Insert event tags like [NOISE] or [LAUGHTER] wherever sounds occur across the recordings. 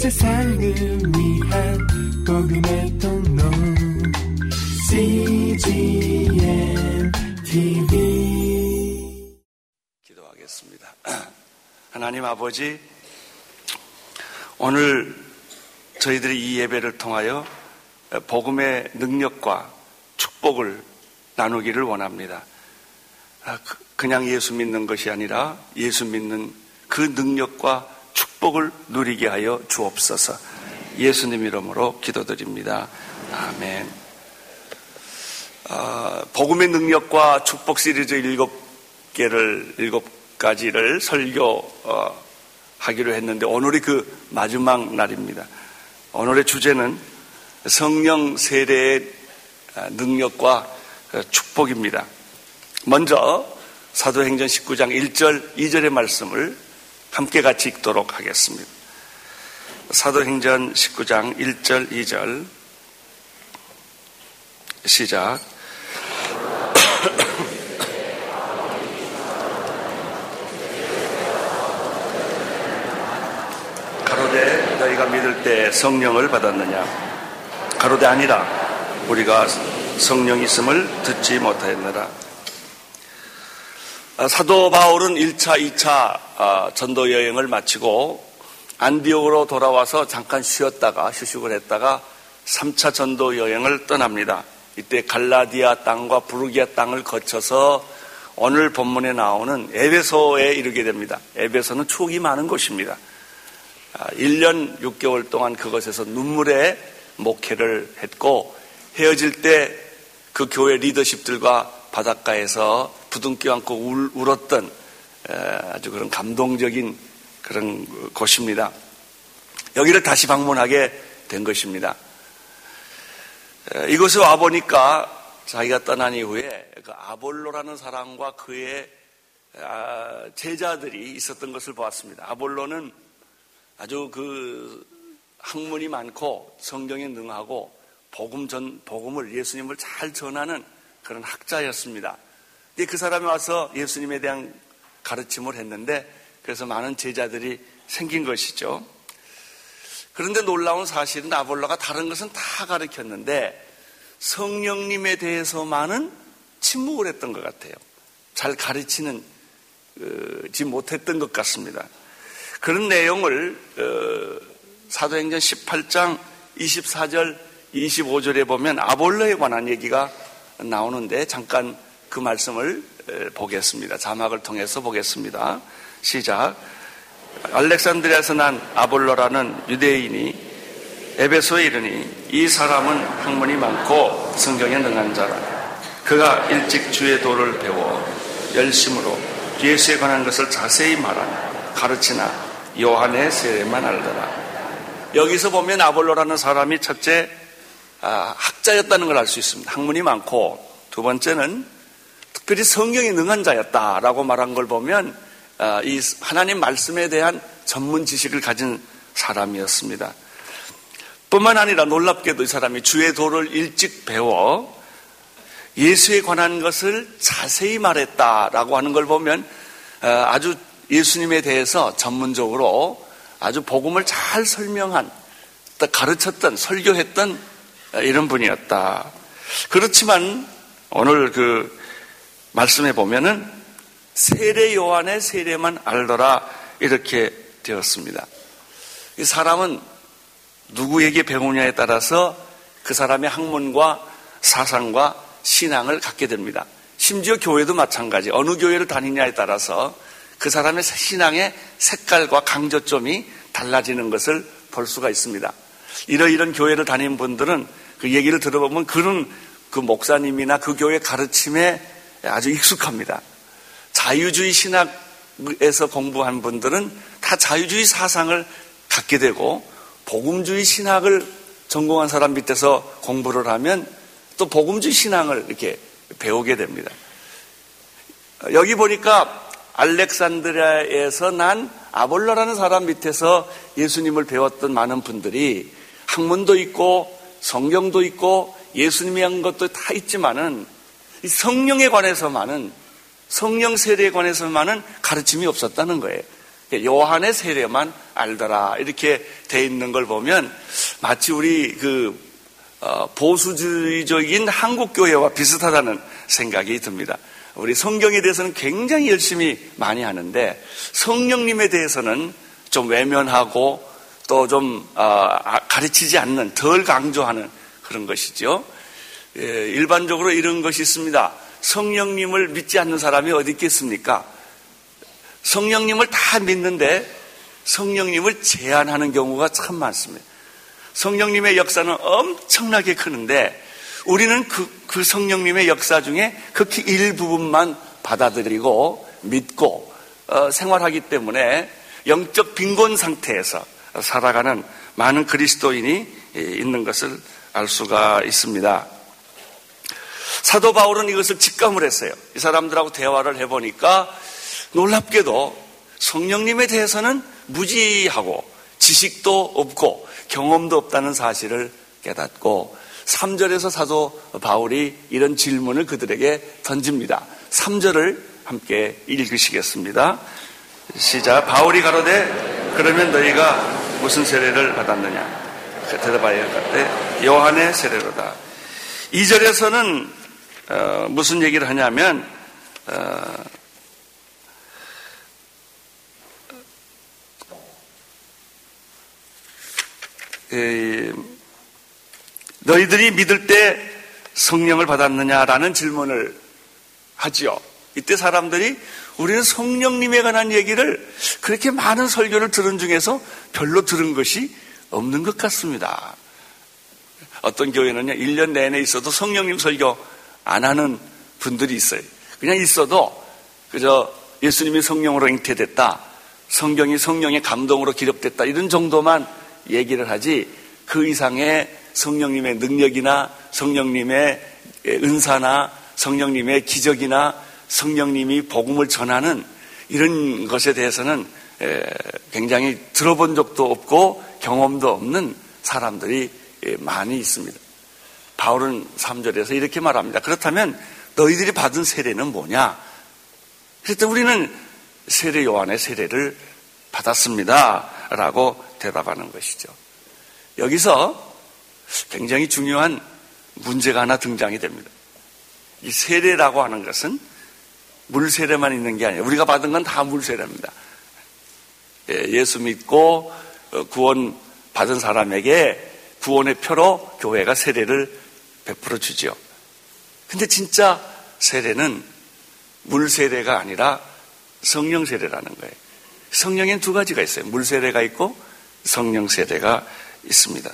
세상을 위한 복음의 통로 CGM TV 기도하겠습니다. [CLEARS THROAT] 하나님 아버지, 오늘 저희들이 이 예배를 통하여 복음의 능력과 축복을 나누기를 원합니다. 아, 그- 그냥 예수 믿는 것이 아니라 예수 믿는 그 능력과 축복을 누리게 하여 주옵소서. 예수님 이름으로 기도드립니다. 아멘. 아, 복음의 능력과 축복 시리즈 일곱 개를 일곱 가지를 설교 어, 하기로 했는데 오늘이 그 마지막 날입니다. 오늘의 주제는 성령 세례의 아, 능력과 어, 축복입니다. 먼저 사도행전 19장 1절 2절의 말씀을 함께 같이 읽도록 하겠습니다. 사도행전 19장 1절 2절 시작. [COUGHS] 가로대 너희가 믿을 때 성령을 받았느냐? 가로대 아니라 우리가 성령 있음을 듣지 못하였느라. 아, 사도 바울은 1차, 2차 아, 전도 여행을 마치고 안디옥으로 돌아와서 잠깐 쉬었다가 휴식을 했다가 3차 전도 여행을 떠납니다. 이때 갈라디아 땅과 부르기아 땅을 거쳐서 오늘 본문에 나오는 에베소에 이르게 됩니다. 에베소는 추억이 많은 곳입니다. 1년 6개월 동안 그것에서 눈물의 목회를 했고 헤어질 때 그 교회 리더십들과 바닷가에서 부둥켜 안고 울, 울었던 에, 아주 그런 감동적인 그런 곳입니다. 여기를 다시 방문하게 된 것입니다. 에, 이곳에 와 보니까 자기가 떠난 이후에 그 아볼로라는 사람과 그의 아, 제자들이 있었던 것을 보았습니다. 아볼로는 아주 그 학문이 많고 성경에 능하고 복음 전 복음을 예수님을 잘 전하는 그런 학자였습니다. 근데 그 사람이 와서 예수님에 대한 가르침을 했는데 그래서 많은 제자들이 생긴 것이죠. 그런데 놀라운 사실은 아볼로가 다른 것은 다 가르쳤는데 성령님에 대해서만은 침묵을 했던 것 같아요. 잘 가르치는 지 못했던 것 같습니다. 그런 내용을 어, 사도행전 18장 24절 25절에 보면 아볼로에 관한 얘기가 나오는데 잠깐 그 말씀을 보겠습니다. 자막을 통해서 보겠습니다. 시작. 알렉산드리아에서 난 아볼로라는 유대인이 에베소에 이르니 이 사람은 학문이 많고 성경에 능한 자라. 그가 일찍 주의 도를 배워 열심으로 예수에 관한 것을 자세히 말하나 가르치나 요한의 세례만 알더라. 여기서 보면 아볼로라는 사람이 첫째 아, 학자였다는 걸 알 수 있습니다. 학문이 많고 두 번째는 특별히 성경에 능한 자였다라고 말한 걸 보면 아, 이 하나님 말씀에 대한 전문 지식을 가진 사람이었습니다. 뿐만 아니라 놀랍게도 이 사람이 주의 도를 일찍 배워 예수에 관한 것을 자세히 말했다라고 하는 걸 보면 아, 아주 예수님에 대해서 전문적으로 아주 복음을 잘 설명한 가르쳤던 설교했던 이런 분이었다. 그렇지만 오늘 그 말씀해 보면은 세례 요한의 세례만 알더라 이렇게 되었습니다. 이 사람은 누구에게 배우냐에 따라서 그 사람의 학문과 사상과 신앙을 갖게 됩니다. 심지어 교회도 마찬가지. 어느 교회를 다니냐에 따라서 그 사람의 신앙의 색깔과 강조점이 달라지는 것을 볼 수가 있습니다. 이러이런 교회를 다니는 분들은 그 얘기를 들어보면 그런 그 목사님이나 그 교회 가르침에 아주 익숙합니다. 자유주의 신학에서 공부한 분들은 다 자유주의 사상을 갖게 되고 복음주의 신학을 전공한 사람 밑에서 공부를 하면 또 복음주의 신앙을 이렇게 배우게 됩니다. 여기 보니까 알렉산드리아에서 난 아볼로라는 사람 밑에서 예수님을 배웠던 많은 분들이 학문도 있고 성경도 있고 예수님이 한 것도 다 있지만은 성령에 관해서만은 성령 세례에 관해서만은 가르침이 없었다는 거예요. 요한의 세례만 알더라. 이렇게 돼 있는 걸 보면 마치 우리 그 어, 보수주의적인 한국 교회와 비슷하다는 생각이 듭니다. 우리 성경에 대해서는 굉장히 열심히 많이 하는데 성령님에 대해서는 좀 외면하고 또좀 어, 가르치지 않는 덜 강조하는 그런 것이죠. 예, 일반적으로 이런 것이 있습니다. 성령님을 믿지 않는 사람이 어디 있겠습니까? 성령님을 다 믿는데 성령님을 제한하는 경우가 참 많습니다. 성령님의 역사는 엄청나게 크는데 우리는 그, 그 성령님의 역사 중에 극히 일부분만 받아들이고 믿고 어, 생활하기 때문에 영적 빈곤 상태에서 살아가는 많은 그리스도인이 있는 것을 알 수가 있습니다. 사도 바울은 이것을 직감을 했어요. 이 사람들하고 대화를 해보니까 놀랍게도 성령님에 대해서는 무지하고 지식도 없고 경험도 없다는 사실을 깨닫고 3절에서 사도 바울이 이런 질문을 그들에게 던집니다. 3절을 함께 읽으시겠습니다. 시작. 바울이 가로되 그러면 너희가 무슨 세례를 받았느냐? 대답하여 갔대 요한의 세례로다. 2절에서는 어, 무슨 얘기를 하냐면 어, 에, 너희들이 믿을 때 성령을 받았느냐라는 질문을 하지요. 이때 사람들이 우리는 성령님에 관한 얘기를 그렇게 많은 설교를 들은 중에서 별로 들은 것이 없는 것 같습니다. 어떤 교회는요, 1년 내내 있어도 성령님 설교 안 하는 분들이 있어요. 그냥 있어도 그저 예수님이 성령으로 잉태됐다. 성경이 성령의 감동으로 기록됐다. 이런 정도만 얘기를 하지 그 이상의 성령님의 능력이나 성령님의 은사나 성령님의 기적이나 성령님이 복음을 전하는 이런 것에 대해서는 굉장히 들어본 적도 없고 경험도 없는 사람들이 많이 있습니다. 바울은 3절에서 이렇게 말합니다. 그렇다면 너희들이 받은 세례는 뭐냐? 그랬더 우리는 세례 요한의 세례를 받았습니다. 라고 대답하는 것이죠. 여기서 굉장히 중요한 문제가 하나 등장이 됩니다. 이 세례라고 하는 것은 물 세례만 있는 게 아니에요. 우리가 받은 건 다 물 세례입니다. 예, 예수 믿고 어, 구원 받은 사람에게 구원의 표로 교회가 세례를 베풀어 주죠. 근데 진짜 세례는 물 세례가 아니라 성령 세례라는 거예요. 성령엔 두 가지가 있어요. 물 세례가 있고 성령 세례가 있습니다.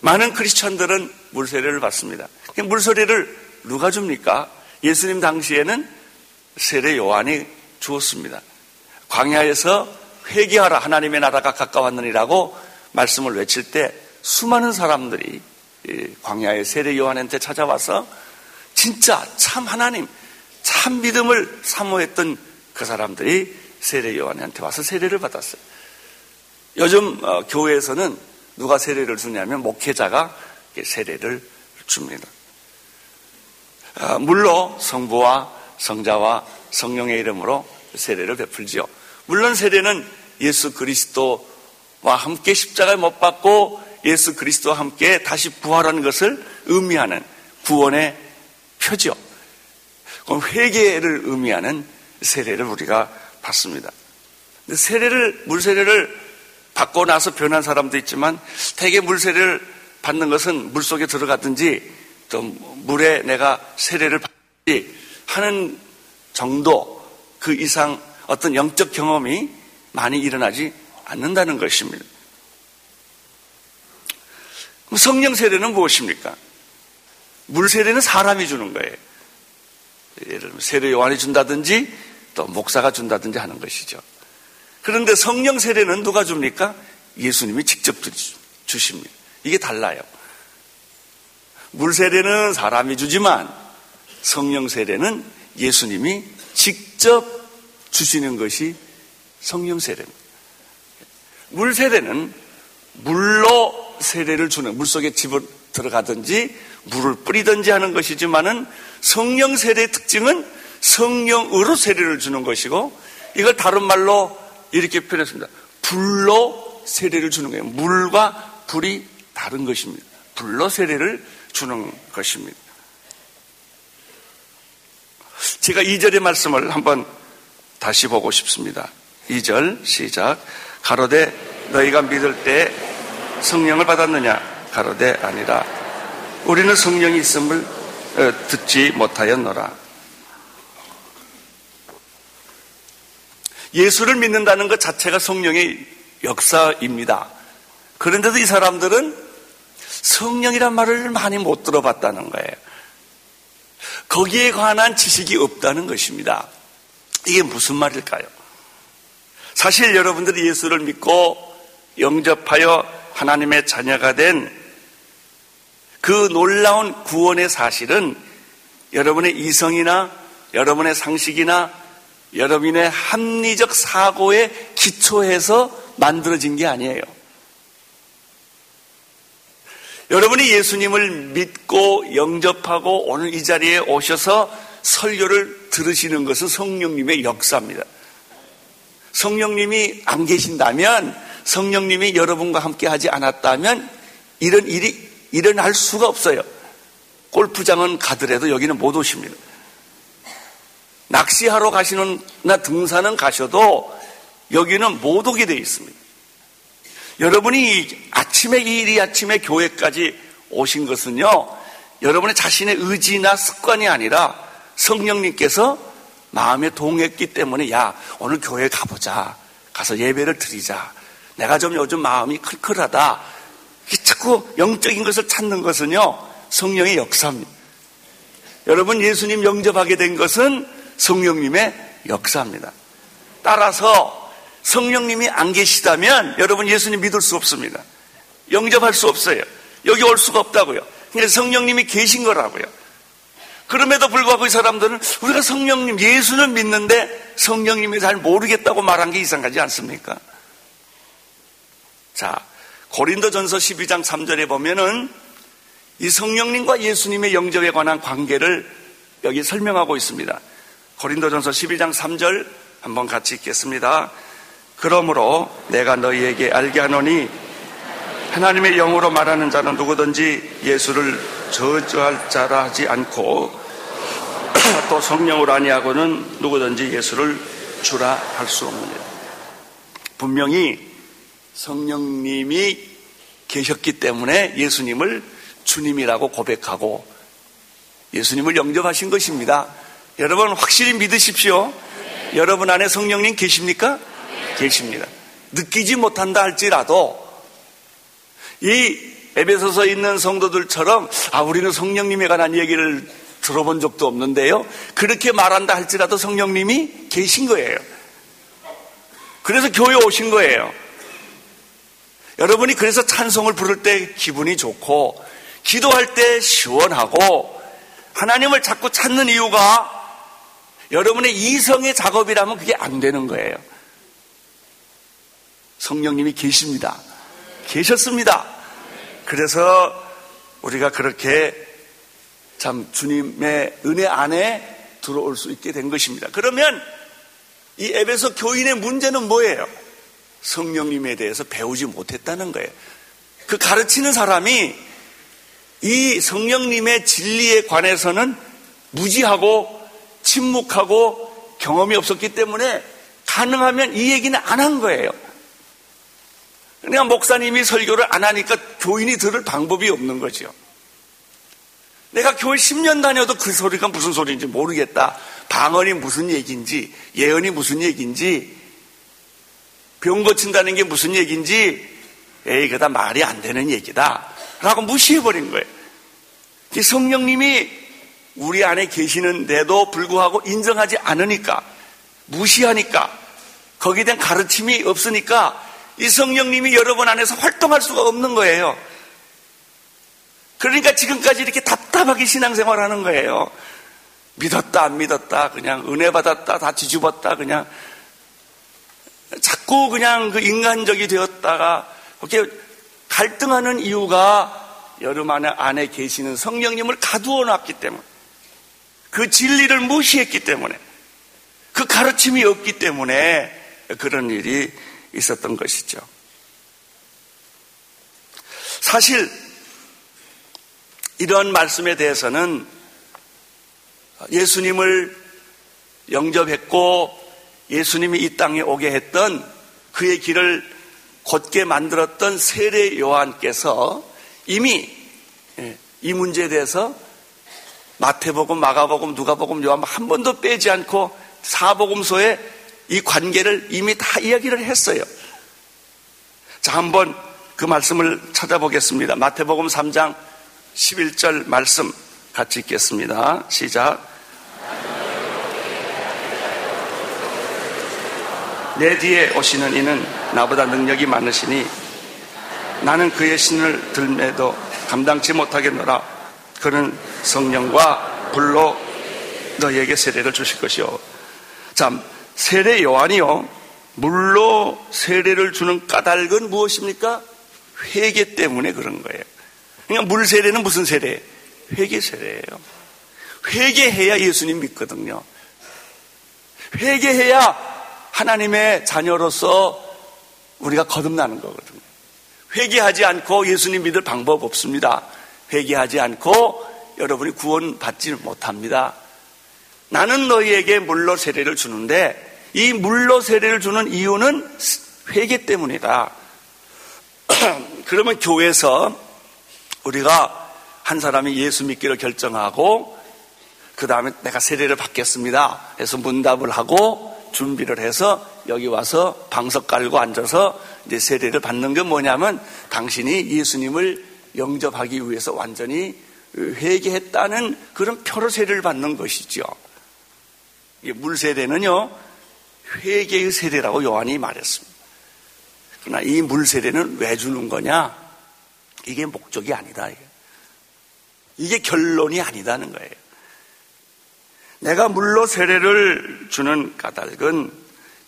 많은 크리스천들은 물 세례를 받습니다. 물 세례를 누가 줍니까? 예수님 당시에는 세례 요한이 주었습니다. 광야에서 회개하라 하나님의 나라가 가까웠느니라고 말씀을 외칠 때 수많은 사람들이 광야의 세례 요한한테 찾아와서 진짜 참 하나님, 참 믿음을 사모했던 그 사람들이 세례 요한한테 와서 세례를 받았어요. 요즘 어, 교회에서는 누가 세례를 주냐면 목회자가 세례를 줍니다. 아, 물로 성부와 성자와 성령의 이름으로 세례를 베풀지요. 물론 세례는 예수 그리스도와 함께 십자가에 못 박고 예수 그리스도와 함께 다시 부활하는 것을 의미하는 구원의 표죠. 그럼 회개를 의미하는 세례를 우리가 받습니다. 세례를 물세례를 받고 나서 변한 사람도 있지만 대개 물세례를 받는 것은 물 속에 들어갔든지 또 물에 내가 세례를 받지 하는 정도 그 이상 어떤 영적 경험이 많이 일어나지 않는다는 것입니다. 성령 세례는 무엇입니까? 물 세례는 사람이 주는 거예요. 예를 들면 세례 요한이 준다든지 또 목사가 준다든지 하는 것이죠. 그런데 성령 세례는 누가 줍니까? 예수님이 직접 주십니다. 이게 달라요. 물 세례는 사람이 주지만 성령 세례는 예수님이 직접 주시는 것이 성령 세례입니다. 물 세례는 물로 세례를 주는 물 속에 집어 들어가든지 물을 뿌리든지 하는 것이지만은 성령 세례의 특징은 성령으로 세례를 주는 것이고 이걸 다른 말로 이렇게 표현했습니다. 불로 세례를 주는 거예요. 물과 불이 다른 것입니다. 불로 세례를 주는 것입니다. 제가 2절의 말씀을 한번 다시 보고 싶습니다. 2절 시작. 가로되 너희가 믿을 때 성령을 받았느냐? 가로되 아니라 우리는 성령이 있음을 어, 듣지 못하였노라. 예수를 믿는다는 것 자체가 성령의 역사입니다. 그런데도 이 사람들은 성령이란 말을 많이 못 들어봤다는 거예요. 거기에 관한 지식이 없다는 것입니다. 이게 무슨 말일까요? 사실 여러분들이 예수를 믿고 영접하여 하나님의 자녀가 된 그 놀라운 구원의 사실은 여러분의 이성이나 여러분의 상식이나 여러분의 합리적 사고에 기초해서 만들어진 게 아니에요. 여러분이 예수님을 믿고 영접하고 오늘 이 자리에 오셔서 설교를 들으시는 것은 성령님의 역사입니다. 성령님이 안 계신다면, 성령님이 여러분과 함께 하지 않았다면, 이런 일이 일어날 수가 없어요. 골프장은 가더라도 여기는 못 오십니다. 낚시하러 가시는, 나 등산은 가셔도 여기는 못 오게 되어 있습니다. 여러분이 아침에 이리 아침에 교회까지 오신 것은요, 여러분의 자신의 의지나 습관이 아니라 성령님께서 마음에 동했기 때문에 야, 오늘 교회 가보자. 가서 예배를 드리자. 내가 좀 요즘 마음이 클클하다. 자꾸 영적인 것을 찾는 것은요, 성령의 역사입니다. 여러분 예수님 영접하게 된 것은 성령님의 역사입니다. 따라서 성령님이 안 계시다면 여러분 예수님 믿을 수 없습니다. 영접할 수 없어요. 여기 올 수가 없다고요. 그러니까 성령님이 계신 거라고요. 그럼에도 불구하고 이 사람들은 우리가 성령님, 예수는 믿는데 성령님이 잘 모르겠다고 말한 게 이상하지 않습니까? 자, 고린도 전서 12장 3절에 보면은 이 성령님과 예수님의 영접에 관한 관계를 여기 설명하고 있습니다. 고린도 전서 12장 3절 한번 같이 읽겠습니다. 그러므로 내가 너희에게 알게 하노니 하나님의 영으로 말하는 자는 누구든지 예수를 저주할 자라 하지 않고 [CLEARS THROAT] 또 성령으로 아니하고는 누구든지 예수를 주라 할 수 없느니라. 분명히 성령님이 계셨기 때문에 예수님을 주님이라고 고백하고 예수님을 영접하신 것입니다. 여러분 확실히 믿으십시오. 여러분 안에 성령님 계십니까? 계십니다. 느끼지 못한다 할지라도 이 에베소서 있는 성도들처럼 아 우리는 성령님에 관한 얘기를 들어본 적도 없는데요. 그렇게 말한다 할지라도 성령님이 계신 거예요. 그래서 교회 오신 거예요. 여러분이 그래서 찬송을 부를 때 기분이 좋고 기도할 때 시원하고 하나님을 자꾸 찾는 이유가 여러분의 이성의 작업이라면 그게 안 되는 거예요. 성령님이 계십니다. 계셨습니다. 그래서 우리가 그렇게 참 주님의 은혜 안에 들어올 수 있게 된 것입니다. 그러면 이 앱에서 교인의 문제는 뭐예요? 성령님에 대해서 배우지 못했다는 거예요. 그 가르치는 사람이 이 성령님의 진리에 관해서는 무지하고 침묵하고 경험이 없었기 때문에 가능하면 이 얘기는 안 한 거예요. 그러니까 목사님이 설교를 안 하니까 교인이 들을 방법이 없는 거죠. 내가 교회 10년 다녀도 그 소리가 무슨 소리인지 모르겠다. 방언이 무슨 얘기인지, 예언이 무슨 얘기인지, 병 고친다는 게 무슨 얘기인지, 에이, 그다 말이 안 되는 얘기다. 라고 무시해버린 거예요. 성령님이 우리 안에 계시는데도 불구하고 인정하지 않으니까, 무시하니까, 거기에 대한 가르침이 없으니까 이 성령님이 여러분 안에서 활동할 수가 없는 거예요. 그러니까 지금까지 이렇게 답답하게 신앙생활 하는 거예요. 믿었다, 안 믿었다, 그냥 은혜 받았다, 다 뒤집었다, 그냥. 자꾸 그냥 그 인간적이 되었다가, 그렇게 갈등하는 이유가 여러분 안에, 안에 계시는 성령님을 가두어 놨기 때문에, 그 진리를 무시했기 때문에, 그 가르침이 없기 때문에 그런 일이 있었던 것이죠. 사실 이런 말씀에 대해서는 예수님을 영접했고 예수님이 이 땅에 오게 했던 그의 길을 곧게 만들었던 세례 요한께서 이미 예, 이 문제에 대해서 마태복음, 마가복음, 누가복음, 요한 한 번도 빼지 않고 사복음서에 이 관계를 이미 다 이야기를 했어요. 자, 한번 그 말씀을 찾아보겠습니다. 마태복음 3장 11절 말씀 같이 읽겠습니다. 시작. 내 뒤에 오시는 이는 나보다 능력이 많으시니 나는 그의 신을 들매도 감당치 못하겠노라. 그는 성령과 불로 너에게 세례를 주실 것이요. 참, 세례 요한이요. 물로 세례를 주는 까닭은 무엇입니까? 회개 때문에 그런 거예요. 그러니까 물 세례는 무슨 세례? 회개 세례예요. 회개해야 예수님 믿거든요. 회개해야 하나님의 자녀로서 우리가 거듭나는 거거든요. 회개하지 않고 예수님 믿을 방법 없습니다. 회개하지 않고 여러분이 구원받지 못합니다. 나는 너희에게 물로 세례를 주는데 이 물로 세례를 주는 이유는 회개 때문이다. [CLEARS THROAT] 그러면 교회에서 우리가 한 사람이 예수 믿기를 결정하고 그 다음에 내가 세례를 받겠습니다. 해서 문답을 하고 준비를 해서 여기 와서 방석 깔고 앉아서 이제 세례를 받는 게 뭐냐면 당신이 예수님을 영접하기 위해서 완전히 회개했다는 그런 표로 세례를 받는 것이죠. 물 세례는요 회개의 세례라고 요한이 말했습니다. 그러나 이 물 세례는 왜 주는 거냐? 이게 목적이 아니다. 이게 결론이 아니다는 거예요. 내가 물로 세례를 주는 까닭은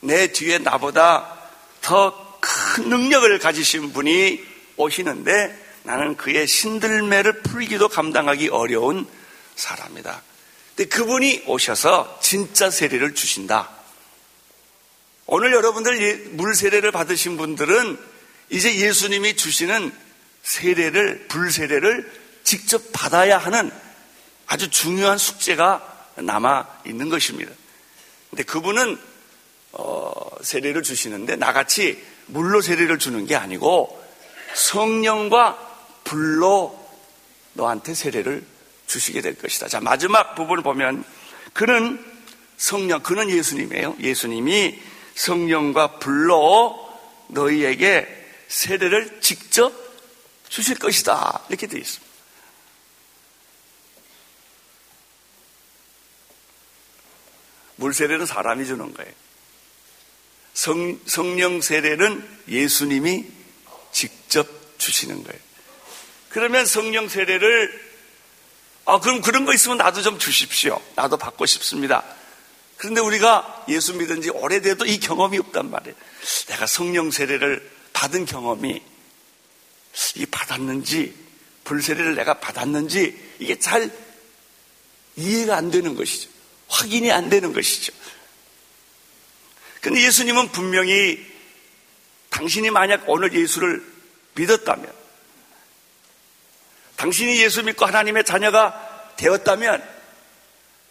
내 뒤에 나보다 더 큰 능력을 가지신 분이 오시는데 나는 그의 신들매를 풀기도 감당하기 어려운 사람이다. 근데 그분이 오셔서 진짜 세례를 주신다. 오늘 여러분들 예, 물 세례를 받으신 분들은 이제 예수님이 주시는 세례를, 불 세례를 직접 받아야 하는 아주 중요한 숙제가 남아 있는 것입니다. 근데 그분은 어, 세례를 주시는데 나같이 물로 세례를 주는 게 아니고 성령과 불로 너한테 세례를 주시게 될 것이다. 자, 마지막 부분을 보면 그는 성령, 그는 예수님이에요. 예수님이 성령과 불로 너희에게 세례를 직접 주실 것이다. 이렇게 되어 있습니다. 물 세례는 사람이 주는 거예요. 성, 성령 세례는 예수님이 직접 주시는 거예요. 그러면 성령 세례를 아 그럼 그런 거 있으면 나도 좀 주십시오. 나도 받고 싶습니다. 그런데 우리가 예수 믿은 지 오래돼도 이 경험이 없단 말이에요. 내가 성령 세례를 받은 경험이 이 받았는지 불세례를 내가 받았는지 이게 잘 이해가 안 되는 것이죠. 확인이 안 되는 것이죠. 근데 예수님은 분명히 당신이 만약 오늘 예수를 믿었다면, 당신이 예수 믿고 하나님의 자녀가 되었다면,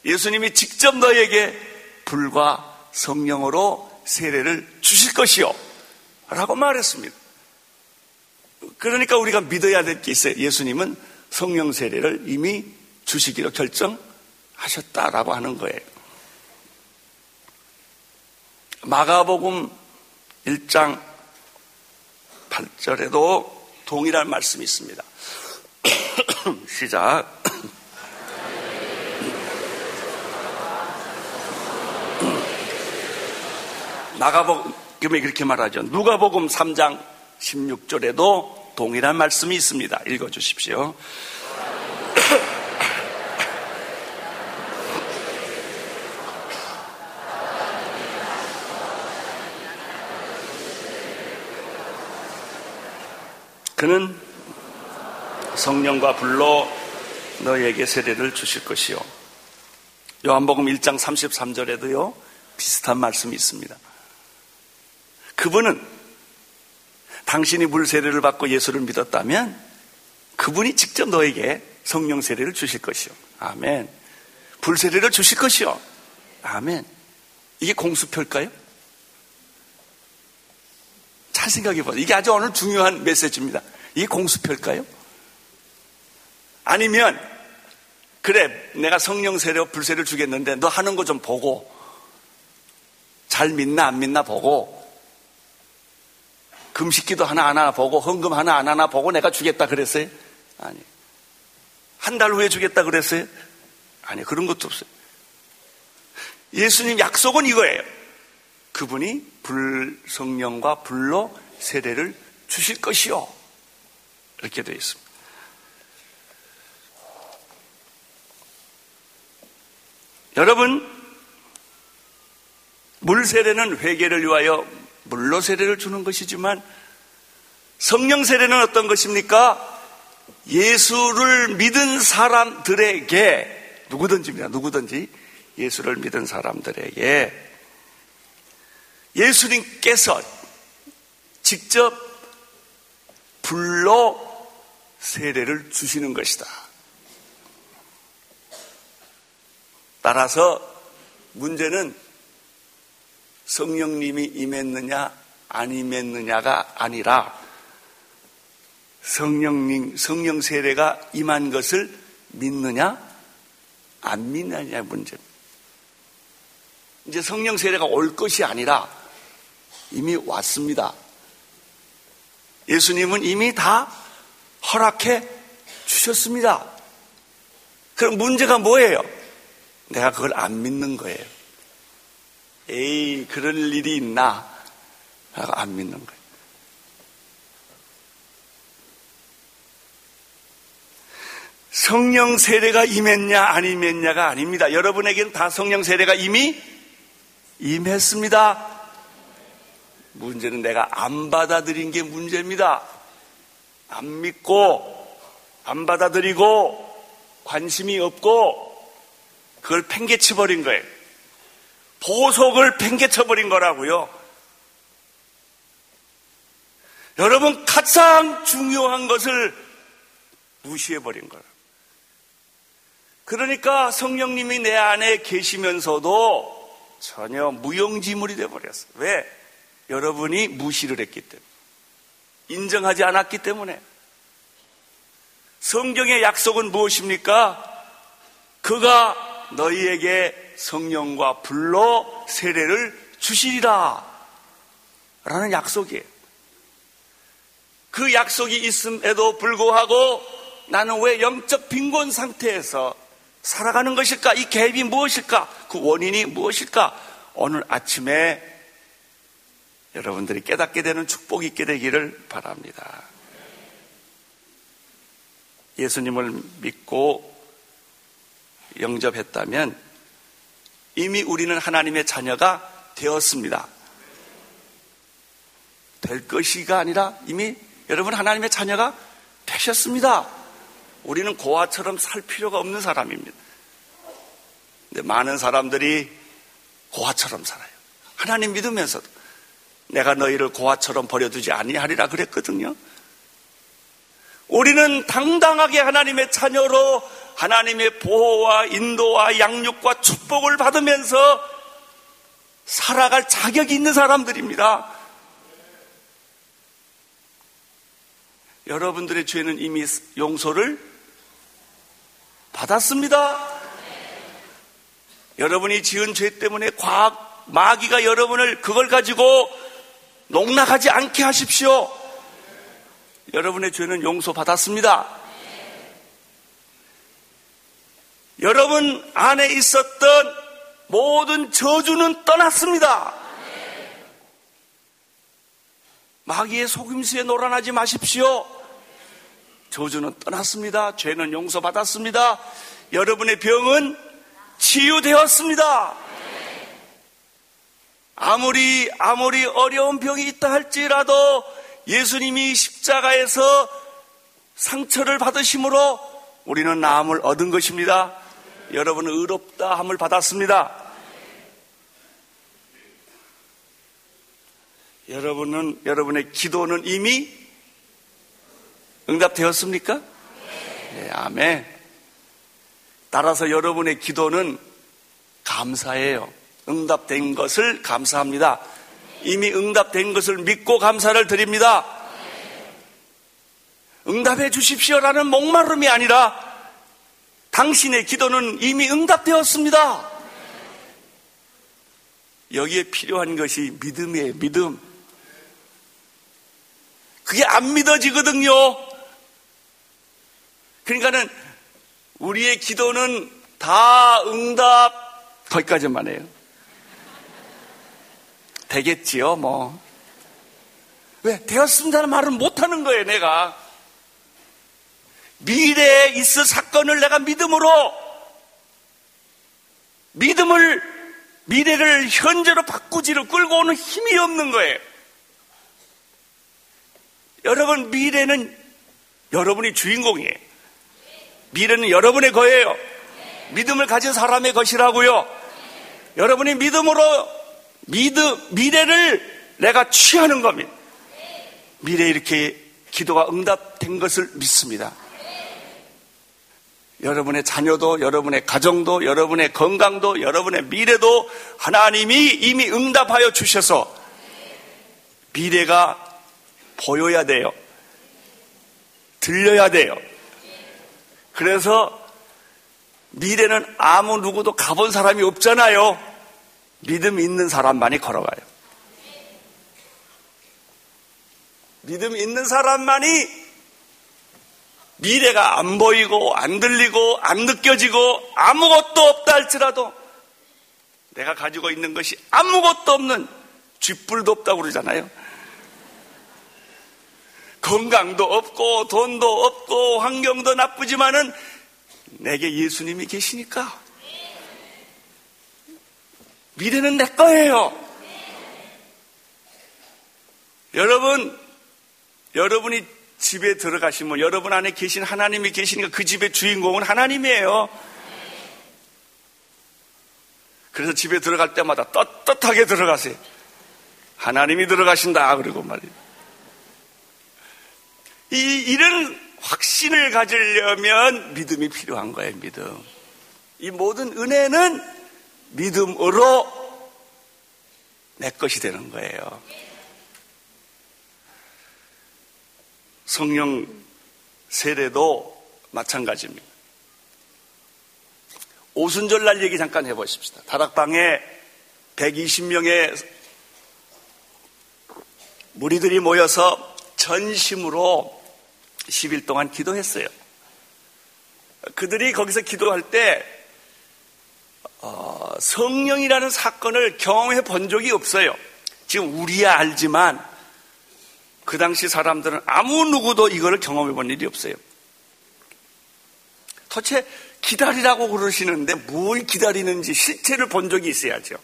예수님이 직접 너에게 불과 성령으로 세례를 주실 것이요. 라고 말했습니다. 그러니까 우리가 믿어야 될 게 있어요. 예수님은 성령 세례를 이미 주시기로 결정 하셨다라고 하는 거예요. 마가복음 1장 8절에도 동일한 말씀이 있습니다. [COUGHS] 시작. [COUGHS] 마가복음에 그렇게 말하죠. 누가복음 3장 16절에도 동일한 말씀이 있습니다. 읽어 주십시오. [COUGHS] 그는 성령과 불로 너에게 세례를 주실 것이요. 요한복음 1장 33절에도요, 비슷한 말씀이 있습니다. 그분은 당신이 물 세례를 받고 예수를 믿었다면 그분이 직접 너에게 성령 세례를 주실 것이요. 아멘. 불 세례를 주실 것이요. 아멘. 이게 공수표일까요? 잘 생각해 보세요. 이게 아주 오늘 중요한 메시지입니다. 이게 공수표일까요? 아니면 그래 내가 성령 세례 불세를 주겠는데 너 하는 거 좀 보고 잘 믿나 안 믿나 보고 금식기도 하나 안 하나 보고 헌금 하나 안 하나 보고 내가 주겠다 그랬어요? 아니. 한 달 후에 주겠다 그랬어요? 아니, 그런 것도 없어요. 예수님 약속은 이거예요. 그분이 불 성령과 불로 세례를 주실 것이요. 이렇게 되어 있습니다. 여러분, 물 세례는 회개를 위하여 물로 세례를 주는 것이지만 성령 세례는 어떤 것입니까? 예수를 믿은 사람들에게 누구든지입니다. 누구든지 예수를 믿은 사람들에게 예수님께서 직접 불러 세례를 주시는 것이다. 따라서 문제는 성령님이 임했느냐 안 임했느냐가 아니라 성령님 성령 세례가 임한 것을 믿느냐 안 믿느냐 문제입니다. 이제 성령 세례가 올 것이 아니라 이미 왔습니다. 예수님은 이미 다 허락해 주셨습니다. 그럼 문제가 뭐예요? 내가 그걸 안 믿는 거예요. 에이, 그럴 일이 있나? 라고 안 믿는 거예요. 성령 세례가 임했냐, 안 임했냐가 아닙니다. 여러분에게는 다 성령 세례가 이미 임했습니다. 문제는 내가 안 받아들인 게 문제입니다. 안 믿고, 안 받아들이고, 관심이 없고, 그걸 팽개쳐버린 거예요. 보석을 팽개쳐버린 거라고요. 여러분 가장 중요한 것을 무시해버린 거예요. 그러니까 성령님이 내 안에 계시면서도 전혀 무용지물이 되어버렸어요. 왜? 여러분이 무시를 했기 때문에. 인정하지 않았기 때문에. 성경의 약속은 무엇입니까? 그가 너희에게 성령과 불로 세례를 주시리라. 라는 약속이에요. 그 약속이 있음에도 불구하고 나는 왜 영적 빈곤 상태에서 살아가는 것일까? 이 갭이 무엇일까? 그 원인이 무엇일까? 오늘 아침에 여러분들이 깨닫게 되는 축복이 있게 되기를 바랍니다. 예수님을 믿고 영접했다면 이미 우리는 하나님의 자녀가 되었습니다. 될 것이가 아니라 이미 여러분 하나님의 자녀가 되셨습니다. 우리는 고아처럼 살 필요가 없는 사람입니다. 근데 많은 사람들이 고아처럼 살아요. 하나님 믿으면서도 내가 너희를 고아처럼 버려두지 아니하리라 그랬거든요. 우리는 당당하게 하나님의 자녀로 하나님의 보호와 인도와 양육과 축복을 받으면서 살아갈 자격이 있는 사람들입니다. 여러분들의 죄는 이미 용서를 받았습니다. 여러분이 지은 죄 때문에 과학, 마귀가 여러분을 그걸 가지고 농락하지 않게 하십시오. 여러분의 죄는 용서받았습니다. 여러분 안에 있었던 모든 저주는 떠났습니다. 마귀의 속임수에 놀아나지 마십시오. 저주는 떠났습니다. 죄는 용서받았습니다. 여러분의 병은 치유되었습니다. 아무리, 아무리 어려운 병이 있다 할지라도 예수님이 십자가에서 상처를 받으심으로 우리는 나음을 얻은 것입니다. 여러분은 의롭다 함을 받았습니다. 여러분은, 여러분의 기도는 이미 응답되었습니까? 네, 아멘. 따라서 여러분의 기도는 감사해요. 응답된 것을 감사합니다. 이미 응답된 것을 믿고 감사를 드립니다. 응답해 주십시오라는 목마름이 아니라 당신의 기도는 이미 응답되었습니다. 여기에 필요한 것이 믿음이에요, 믿음. 그게 안 믿어지거든요. 그러니까는 우리의 기도는 다 응답, 거기까지만 해요. 되겠지요, 뭐. 왜? 되었습니다는 말은 못하는 거예요, 내가. 미래에 있을 사건을 내가 믿음으로, 믿음을, 미래를 현재로 바꾸지를 끌고 오는 힘이 없는 거예요. 여러분, 미래는 여러분이 주인공이에요. 미래는 여러분의 거예요. 믿음을 가진 사람의 것이라고요. 여러분이 믿음으로 믿음, 미래를 내가 취하는 겁니다. 미래에 이렇게 기도가 응답된 것을 믿습니다. 여러분의 자녀도, 여러분의 가정도, 여러분의 건강도, 여러분의 미래도 하나님이 이미 응답하여 주셔서 미래가 보여야 돼요. 들려야 돼요. 그래서 미래는 아무 누구도 가본 사람이 없잖아요. 믿음 있는 사람만이 걸어가요. 믿음 있는 사람만이 미래가 안 보이고 안 들리고 안 느껴지고 아무것도 없다 할지라도 내가 가지고 있는 것이 아무것도 없는 쥐뿔도 없다고 그러잖아요. 건강도 없고 돈도 없고 환경도 나쁘지만은 내게 예수님이 계시니까 미래는 내 거예요. 여러분, 여러분이 집에 들어가시면 여러분 안에 계신 하나님이 계시니까 그 집의 주인공은 하나님이에요. 그래서 집에 들어갈 때마다 떳떳하게 들어가세요. 하나님이 들어가신다. 그리고 말이에요. 이, 이런 확신을 가지려면 믿음이 필요한 거예요, 믿음. 이 모든 은혜는 믿음으로 내 것이 되는 거예요. 성령 세례도 마찬가지입니다. 오순절 날 얘기 잠깐 해보십시다. 다락방에 120명의 무리들이 모여서 전심으로 10일 동안 기도했어요. 그들이 거기서 기도할 때 어, 성령이라는 사건을 경험해 본 적이 없어요. 지금 우리야 알지만 그 당시 사람들은 아무 누구도 이걸 경험해 본 일이 없어요. 도대체 기다리라고 그러시는데 뭘 기다리는지 실체를 본 적이 있어야죠.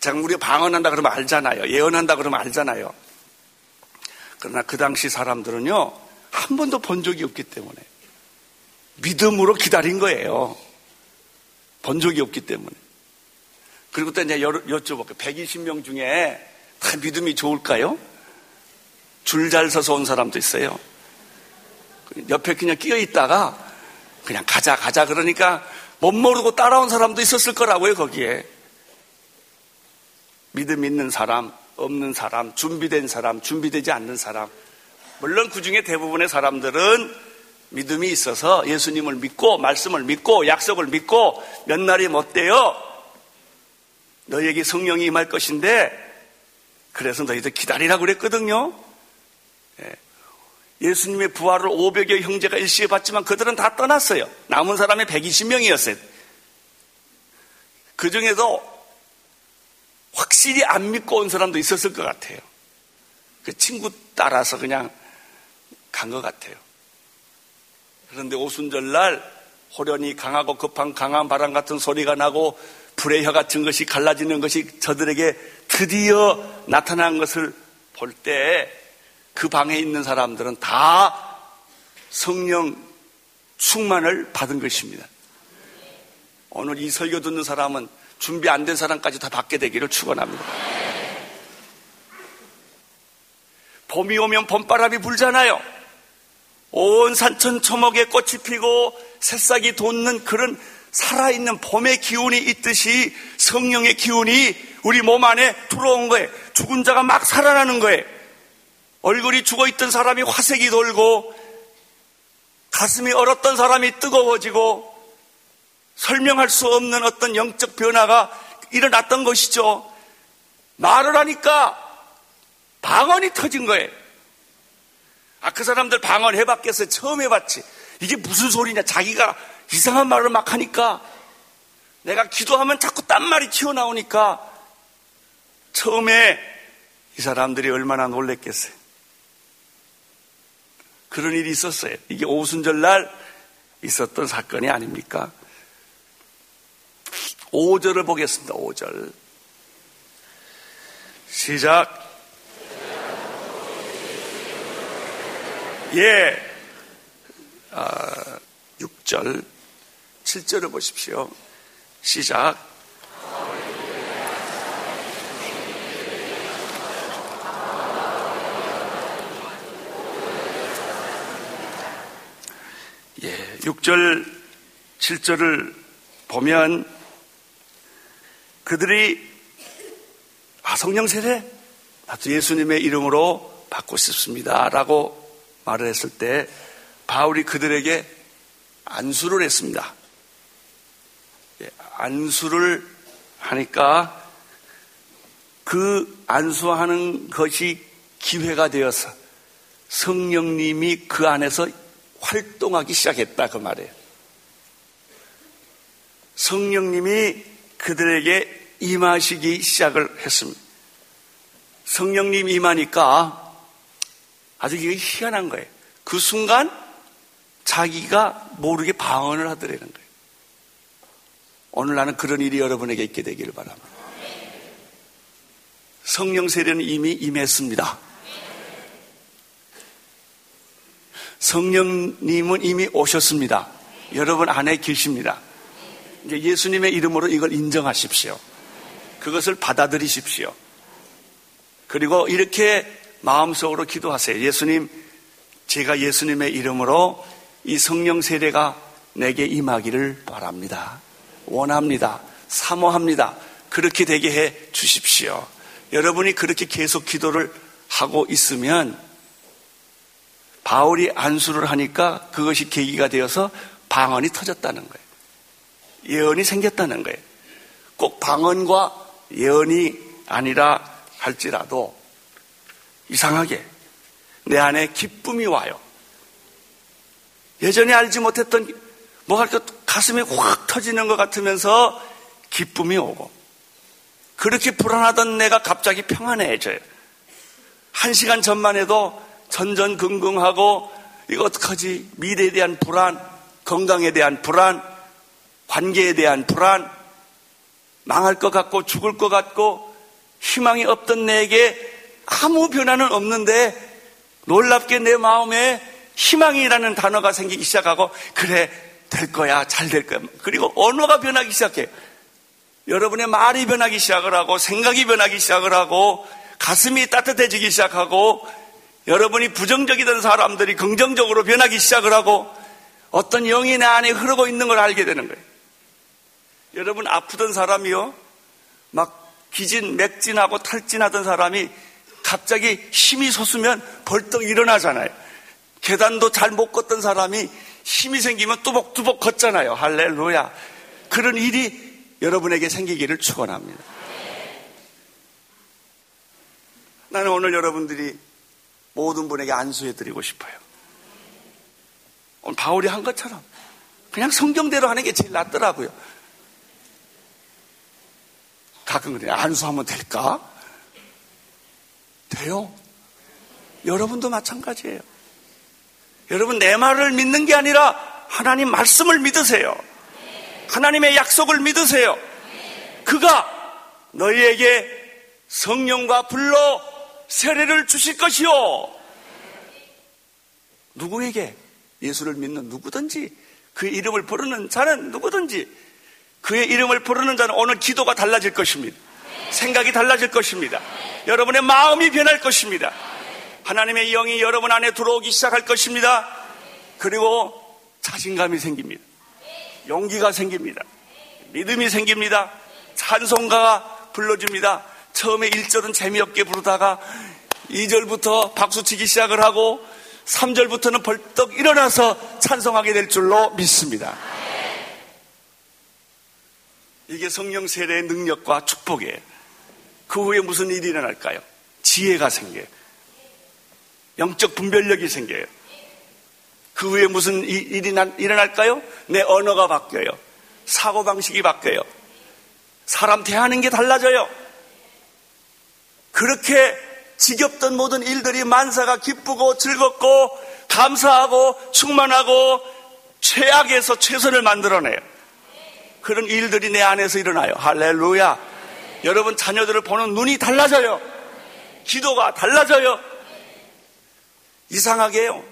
자, 우리가 방언한다 그러면 알잖아요. 예언한다 그러면 알잖아요. 그러나 그 당시 사람들은요, 한 번도 본 적이 없기 때문에 믿음으로 기다린 거예요. 본 적이 없기 때문에. 그리고 또 이제 여쭤볼게요. 120명 중에 다 믿음이 좋을까요? 줄 잘 서서 온 사람도 있어요. 옆에 그냥 끼어 있다가 그냥 가자, 가자 그러니까 못 모르고 따라온 사람도 있었을 거라고요, 거기에. 믿음 있는 사람, 없는 사람, 준비된 사람, 준비되지 않는 사람. 물론 그 중에 대부분의 사람들은 믿음이 있어서 예수님을 믿고, 말씀을 믿고, 약속을 믿고, 몇 날이 못 돼요. 너에게 성령이 임할 것인데, 그래서 너희들 기다리라고 그랬거든요. 예. 예수님의 부활을 500여 형제가 일시에 봤지만 그들은 다 떠났어요. 남은 사람이 120명이었어요. 그 중에도 확실히 안 믿고 온 사람도 있었을 것 같아요. 그 친구 따라서 그냥 간 것 같아요. 그런데 오순절날 호련히 강하고 급한 강한 바람 같은 소리가 나고 불의 혀 같은 것이 갈라지는 것이 저들에게 드디어 나타난 것을 볼 때 그 방에 있는 사람들은 다 성령 충만을 받은 것입니다. 오늘 이 설교 듣는 사람은 준비 안 된 사람까지 다 받게 되기를 축원합니다. 봄이 오면 봄바람이 불잖아요. 온 산천 초목에 꽃이 피고 새싹이 돋는 그런 살아있는 봄의 기운이 있듯이 성령의 기운이 우리 몸 안에 들어온 거예요. 죽은 자가 막 살아나는 거예요. 얼굴이 죽어 있던 사람이 화색이 돌고 가슴이 얼었던 사람이 뜨거워지고 설명할 수 없는 어떤 영적 변화가 일어났던 것이죠. 말을 하니까 방언이 터진 거예요. 아, 그 사람들 방언 해봤겠어요. 처음 해봤지. 이게 무슨 소리냐. 자기가 이상한 말을 막 하니까 내가 기도하면 자꾸 딴 말이 튀어나오니까 처음에 이 사람들이 얼마나 놀랬겠어요. 그런 일이 있었어요. 이게 오순절 날 있었던 사건이 아닙니까? 5절을 보겠습니다. 5절. 시작. 예. 아, 6절, 7절을 보십시오. 시작. 예, 6절, 7절을 보면 그들이 아, 성령 세례? 나도 예수님의 이름으로 받고 싶습니다. 라고 말을 했을 때 바울이 그들에게 안수를 했습니다. 예, 안수를 하니까 그 안수하는 것이 기회가 되어서 성령님이 그 안에서 활동하기 시작했다 그 말이에요. 성령님이 그들에게 임하시기 시작을 했습니다. 성령님 임하니까 아주 이게 희한한 거예요. 그 순간 자기가 모르게 방언을 하더라는 거예요. 오늘 나는 그런 일이 여러분에게 있게 되기를 바랍니다. 성령 세례는 이미 임했습니다. 성령님은 이미 오셨습니다. 여러분 안에 계십니다. 이제 예수님의 이름으로 이걸 인정하십시오. 그것을 받아들이십시오. 그리고 이렇게 마음속으로 기도하세요. 예수님, 제가 예수님의 이름으로 이 성령 세례가 내게 임하기를 바랍니다. 원합니다. 사모합니다. 그렇게 되게 해 주십시오. 여러분이 그렇게 계속 기도를 하고 있으면 바울이 안수를 하니까 그것이 계기가 되어서 방언이 터졌다는 거예요. 예언이 생겼다는 거예요. 꼭 방언과 예언이 아니라 할지라도 이상하게 내 안에 기쁨이 와요. 예전에 알지 못했던 뭐가 가슴이 확 터지는 것 같으면서 기쁨이 오고 그렇게 불안하던 내가 갑자기 평안해져요. 한 시간 전만 해도 전전긍긍하고 이거 어떡하지? 미래에 대한 불안, 건강에 대한 불안, 관계에 대한 불안, 망할 것 같고 죽을 것 같고 희망이 없던 내게 아무 변화는 없는데 놀랍게 내 마음에 희망이라는 단어가 생기기 시작하고 그래 될 거야 잘 될 거야 그리고 언어가 변하기 시작해 여러분의 말이 변하기 시작을 하고 생각이 변하기 시작을 하고 가슴이 따뜻해지기 시작하고 여러분이 부정적이던 사람들이 긍정적으로 변하기 시작을 하고 어떤 영이 내 안에 흐르고 있는 걸 알게 되는 거예요. 여러분 아프던 사람이요. 막 기진, 맥진하고 탈진하던 사람이 갑자기 힘이 솟으면 벌떡 일어나잖아요. 계단도 잘 못 걷던 사람이 힘이 생기면 뚜벅뚜벅 걷잖아요. 할렐루야. 그런 일이 여러분에게 생기기를 축원합니다. 나는 오늘 여러분들이 모든 분에게 안수해 드리고 싶어요. 오늘 바울이 한 것처럼 그냥 성경대로 하는 게 제일 낫더라고요. 가끔 그래 안수하면 될까? 돼요. 여러분도 마찬가지예요. 여러분 내 말을 믿는 게 아니라 하나님 말씀을 믿으세요. 하나님의 약속을 믿으세요. 그가 너희에게 성령과 불로 세례를 주실 것이요. 누구에게? 예수를 믿는 누구든지 그의 이름을 부르는 자는 누구든지 그의 이름을 부르는 자는 오늘 기도가 달라질 것입니다. 생각이 달라질 것입니다. 여러분의 마음이 변할 것입니다. 하나님의 영이 여러분 안에 들어오기 시작할 것입니다. 그리고 자신감이 생깁니다. 용기가 생깁니다. 믿음이 생깁니다. 찬송가가 불러줍니다. 처음에 1절은 재미없게 부르다가 2절부터 박수치기 시작을 하고 3절부터는 벌떡 일어나서 찬송하게 될 줄로 믿습니다. 이게 성령 세례의 능력과 축복이에요. 그 후에 무슨 일이 일어날까요? 지혜가 생겨요. 영적 분별력이 생겨요. 그 후에 무슨 일이 일어날까요? 내 언어가 바뀌어요. 사고방식이 바뀌어요. 사람 대하는 게 달라져요. 그렇게 지겹던 모든 일들이 만사가 기쁘고 즐겁고 감사하고 충만하고 최악에서 최선을 만들어내요. 그런 일들이 내 안에서 일어나요. 할렐루야. 여러분 자녀들을 보는 눈이 달라져요. 기도가 달라져요. 이상하게요.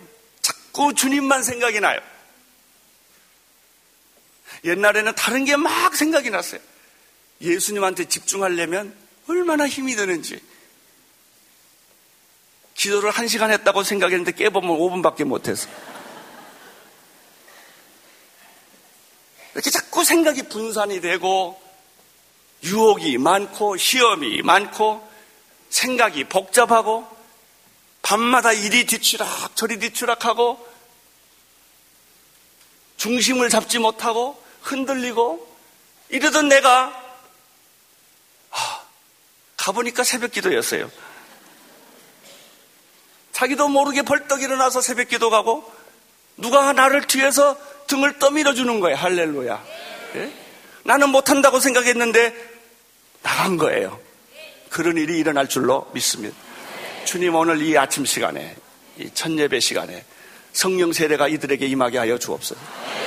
자꾸 주님만 생각이 나요. 옛날에는 다른 게 막 생각이 났어요. 예수님한테 집중하려면 얼마나 힘이 드는지. 기도를 한 시간 했다고 생각했는데 깨보면 5분밖에 못해서. 이렇게 자꾸 생각이 분산이 되고 유혹이 많고 시험이 많고 생각이 복잡하고 밤마다 이리 뒤추락 저리 뒤추락하고 중심을 잡지 못하고 흔들리고 이러던 내가 하, 가보니까 새벽 기도였어요. 자기도 모르게 벌떡 일어나서 새벽 기도 가고 누가 나를 뒤에서 등을 떠밀어 주는 거예요. 할렐루야. 예? 나는 못한다고 생각했는데 나간 거예요. 그런 일이 일어날 줄로 믿습니다. 주님 오늘 이 아침 시간에, 이 첫예배 시간에 성령 세례가 이들에게 임하게 하여 주옵소서.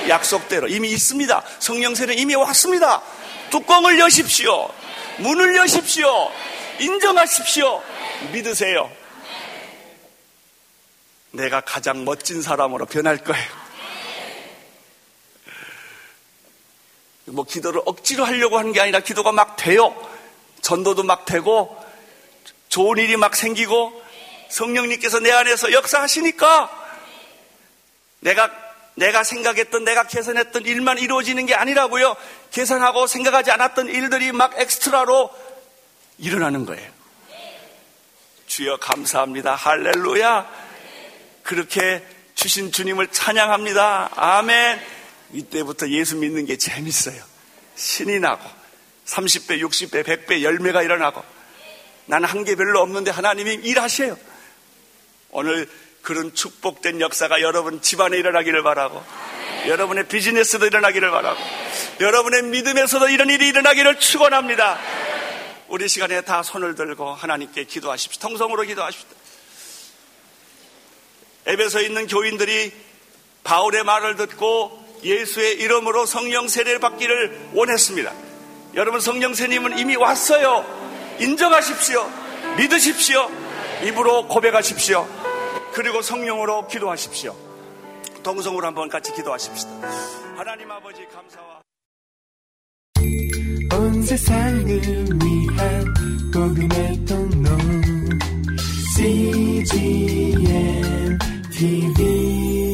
약속대로 이미 있습니다. 성령 세례 이미 왔습니다. 뚜껑을 여십시오. 문을 여십시오. 인정하십시오. 믿으세요. 내가 가장 멋진 사람으로 변할 거예요. 뭐 기도를 억지로 하려고 하는 게 아니라 기도가 막 돼요. 전도도 막 되고 좋은 일이 막 생기고 성령님께서 내 안에서 역사하시니까 내가 내가 생각했던 내가 계산했던 일만 이루어지는 게 아니라고요. 계산하고 생각하지 않았던 일들이 막 엑스트라로 일어나는 거예요. 주여 감사합니다. 할렐루야. 그렇게 주신 주님을 찬양합니다. 아멘. 이때부터 예수 믿는 게 재밌어요. 신이 나고 30배, 60배, 100배 열매가 일어나고 나는 한 게 별로 없는데 하나님이 일하셔요. 오늘 그런 축복된 역사가 여러분 집안에 일어나기를 바라고 여러분의 비즈니스도 일어나기를 바라고 여러분의 믿음에서도 이런 일이 일어나기를 축원합니다. 우리 시간에 다 손을 들고 하나님께 기도하십시오. 통성으로 기도하십시오. 에베소에 있는 교인들이 바울의 말을 듣고 예수의 이름으로 성령 세례를 받기를 원했습니다. 여러분 성령 세님은 이미 왔어요. 인정하십시오. 믿으십시오. 입으로 고백하십시오. 그리고 성령으로 기도하십시오. 동성으로 한번 같이 기도하십시다. 하나님 아버지 감사와 온 세상을 위한 복음의 통로 CGM TV